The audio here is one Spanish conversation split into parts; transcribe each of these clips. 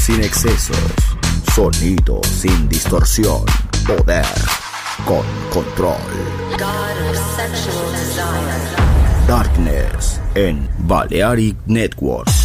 Sin excesos, sonido sin distorsión, poder con control. Darkness en Balearic Network.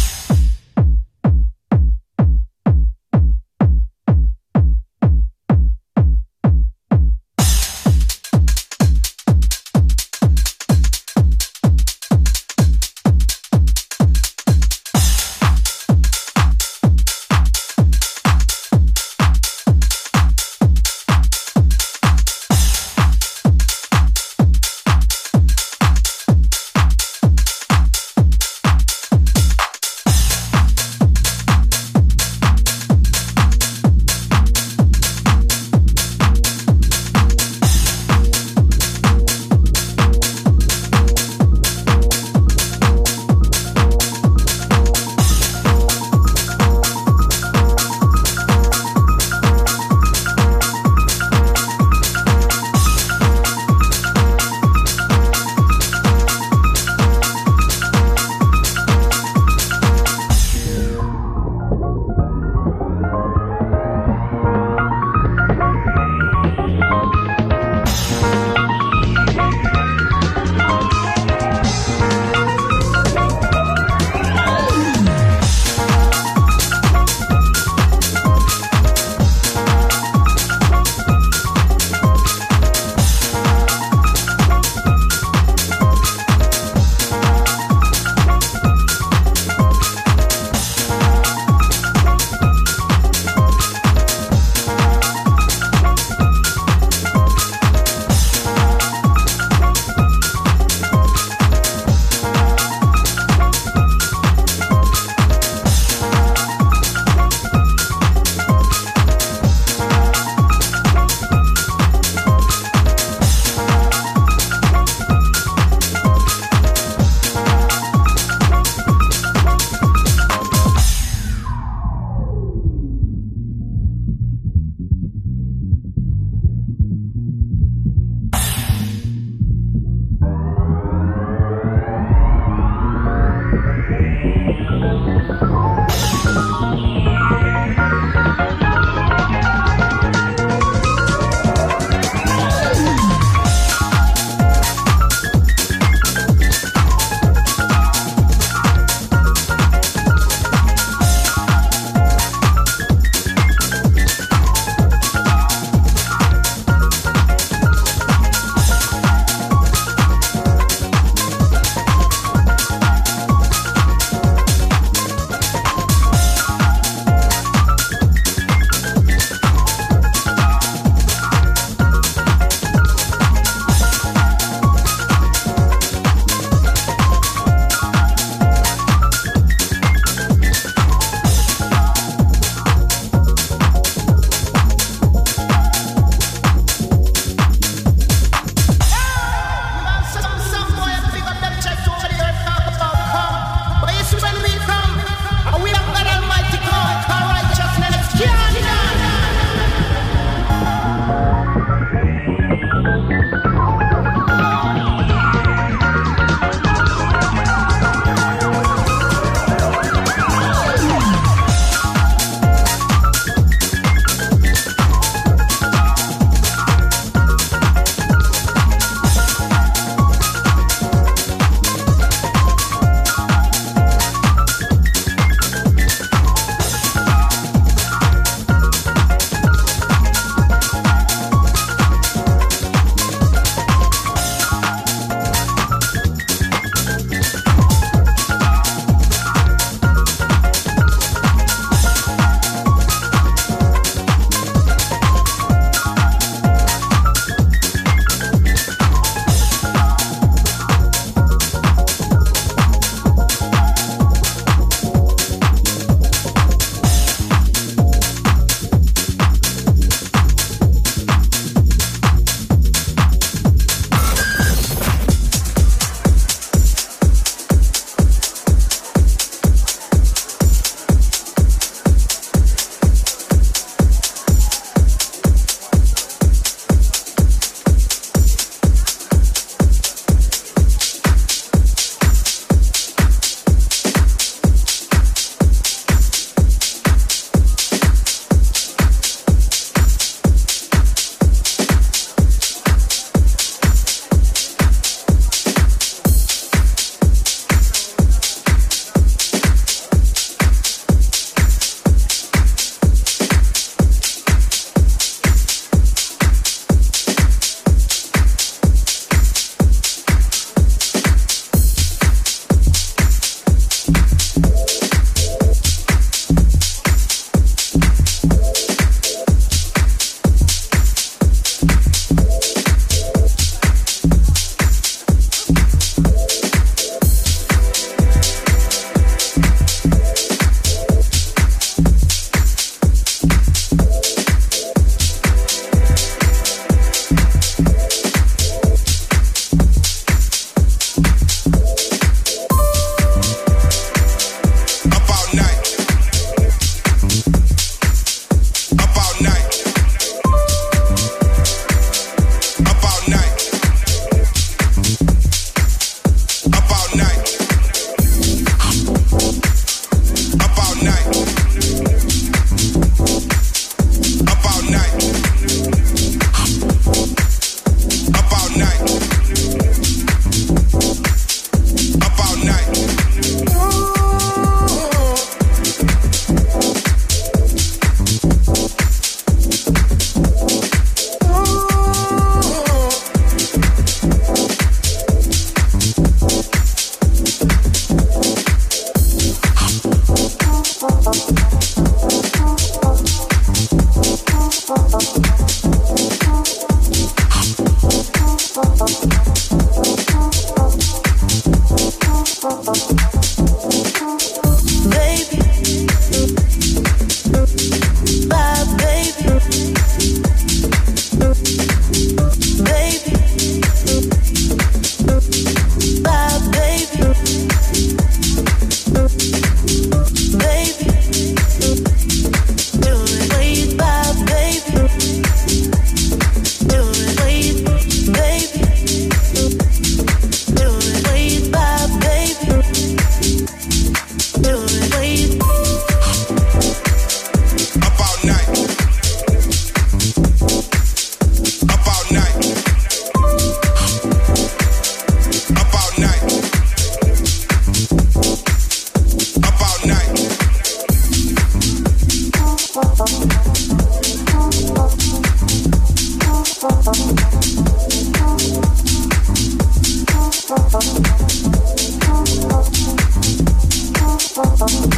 song.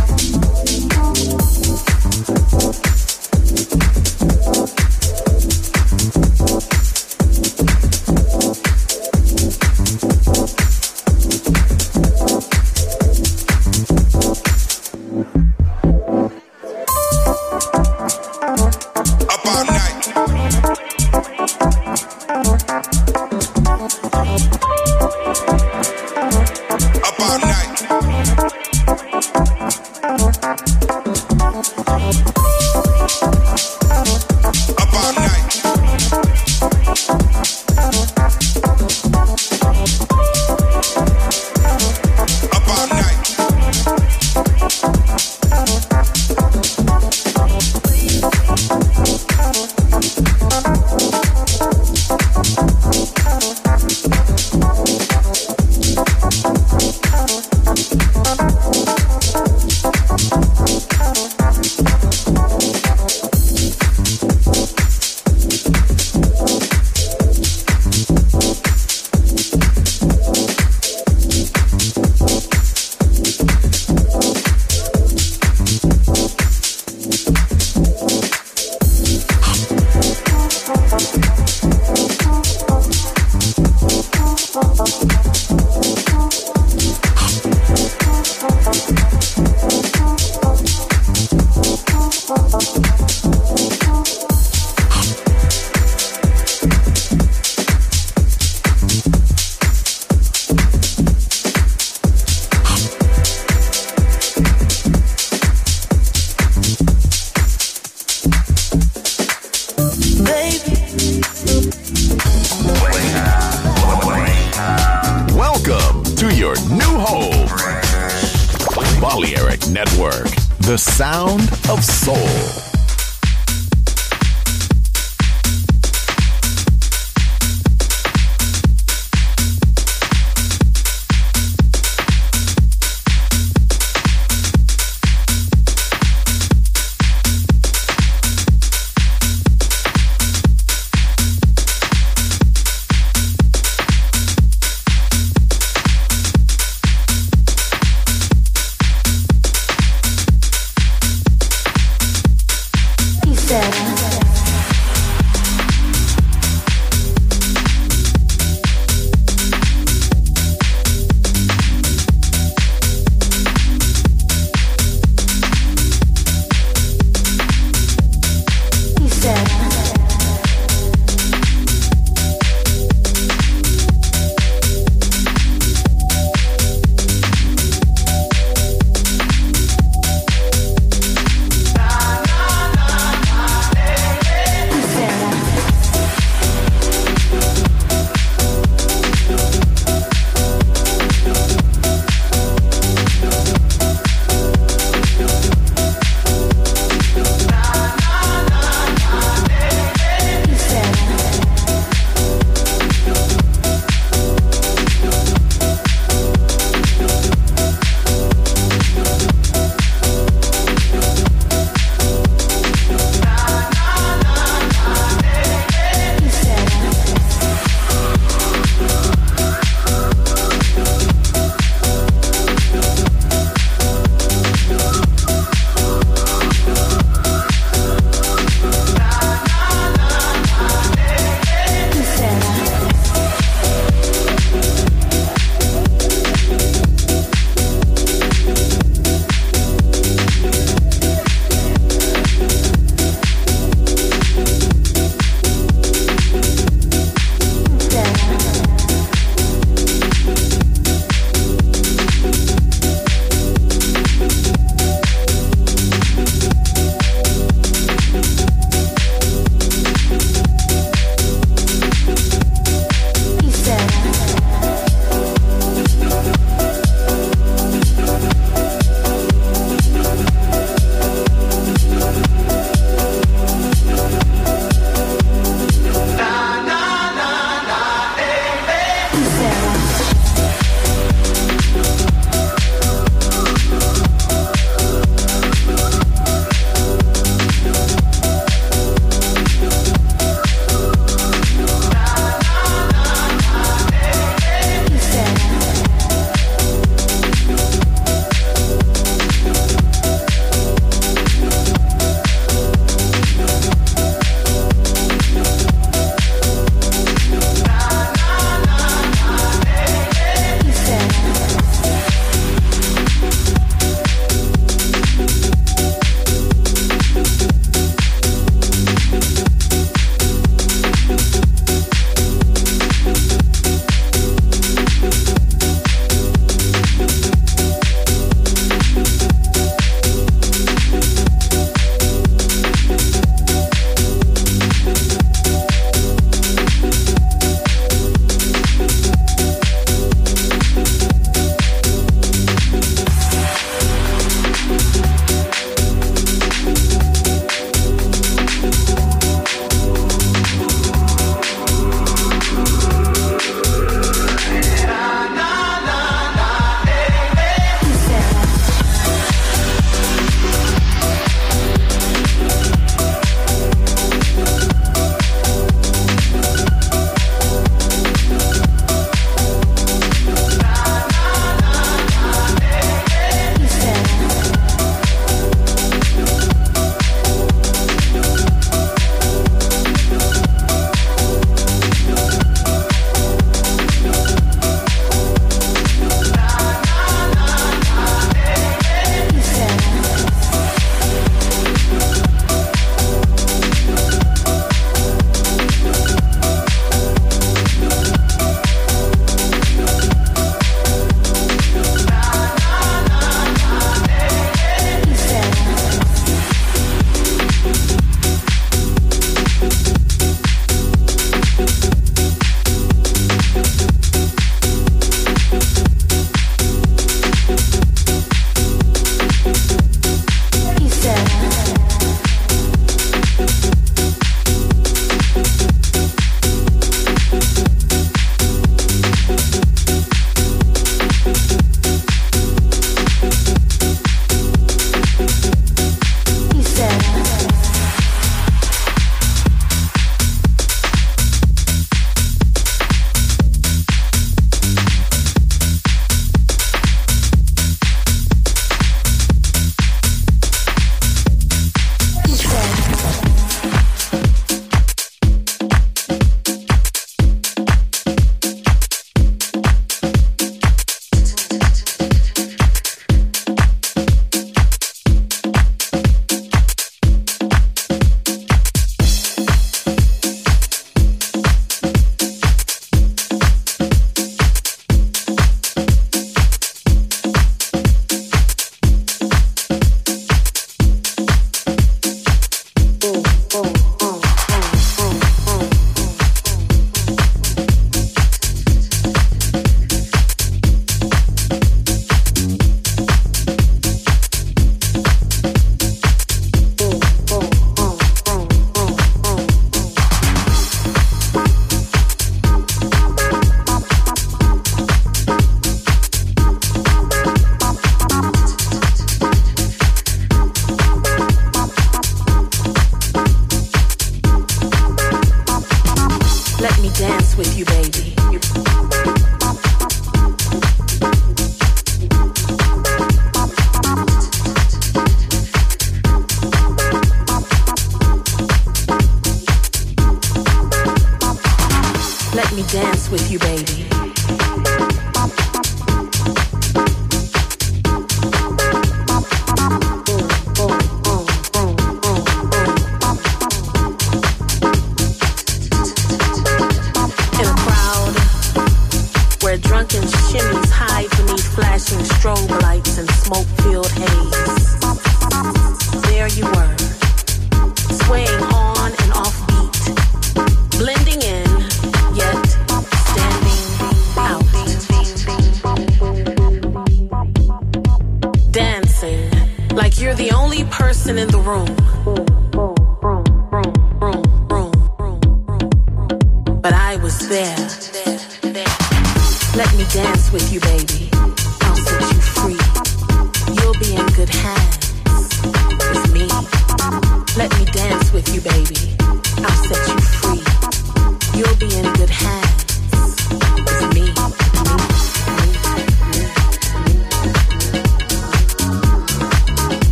The sound of soul. Let me dance with you, baby. I'll set you free. You'll be in good hands with me. Let me dance with you, baby. I'll set you free. You'll be in good hands.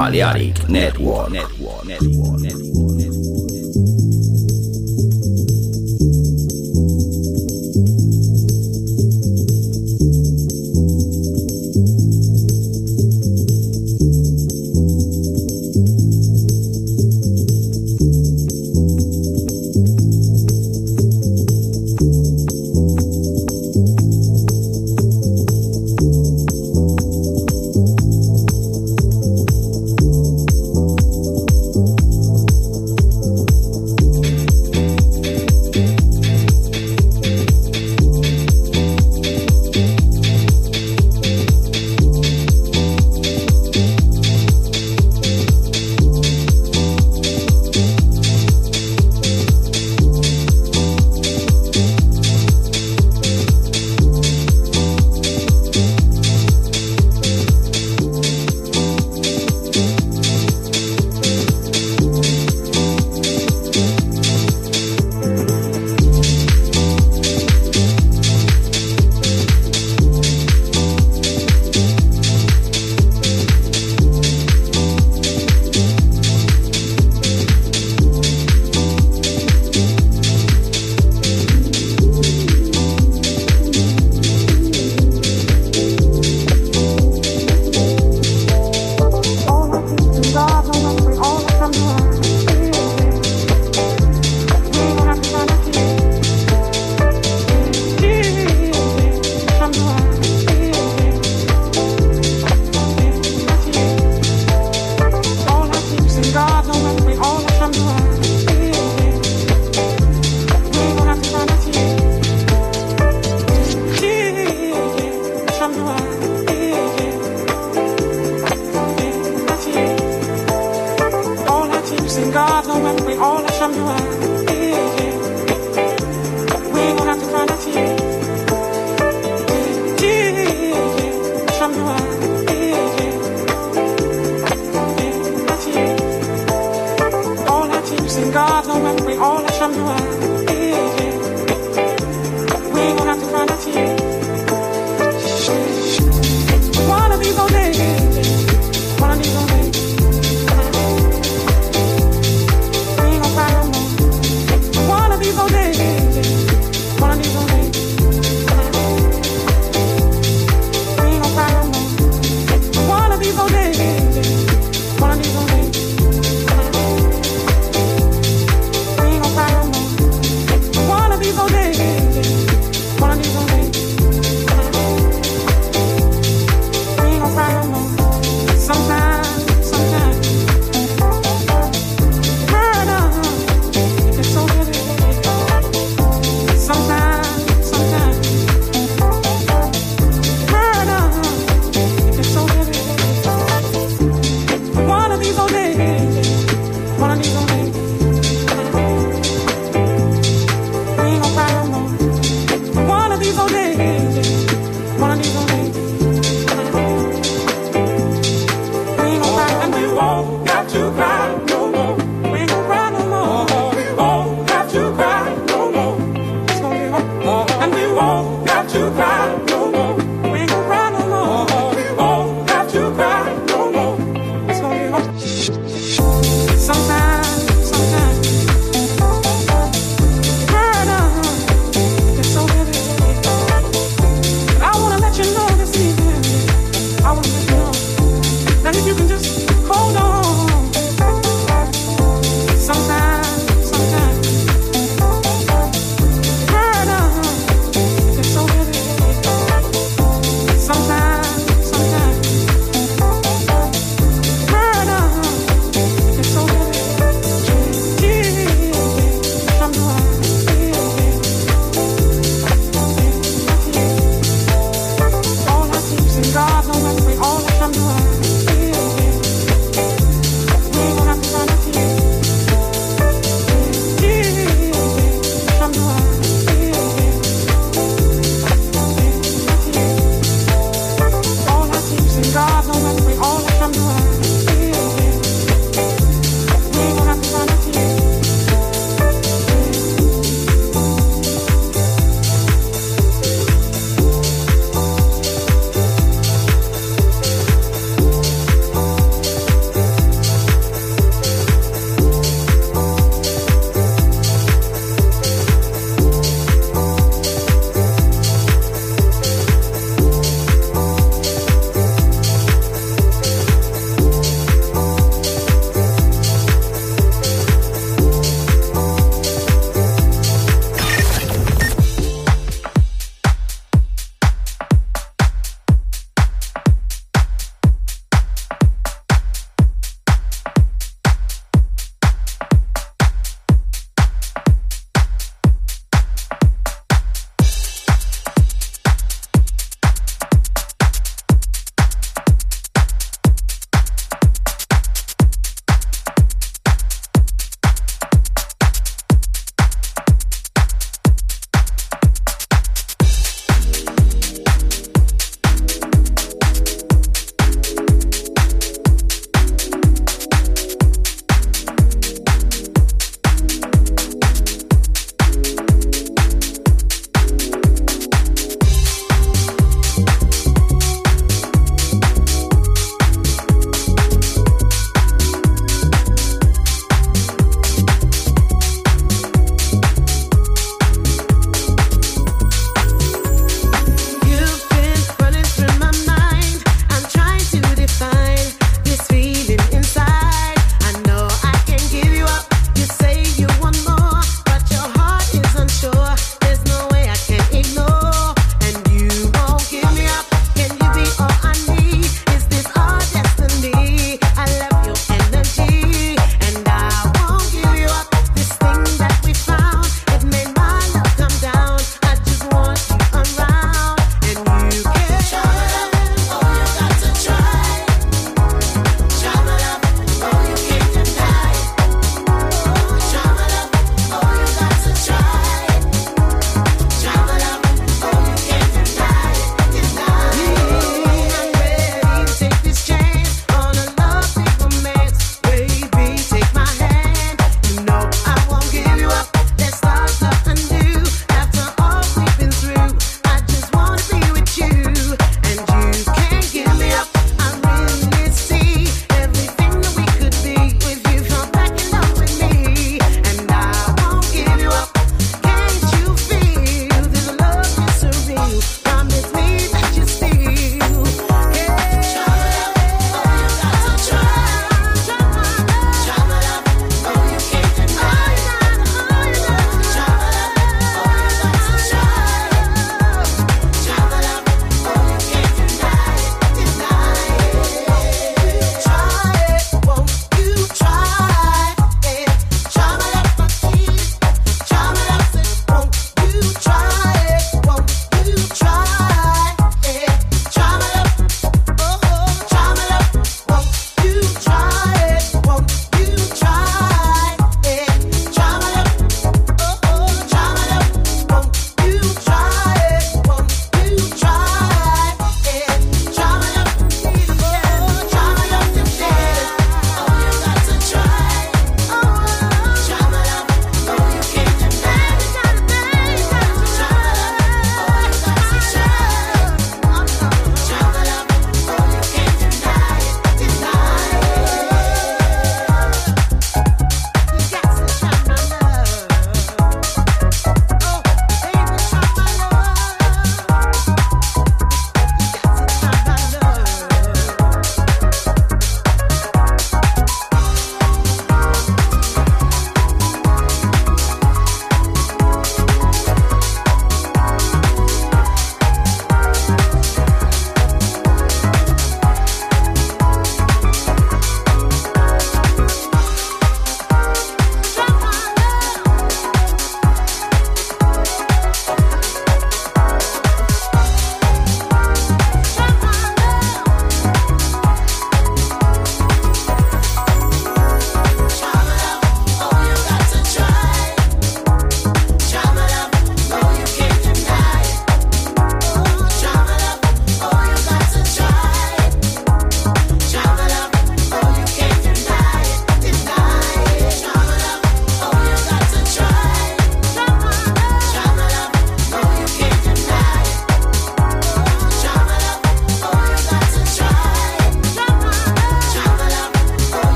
法利亚里。you.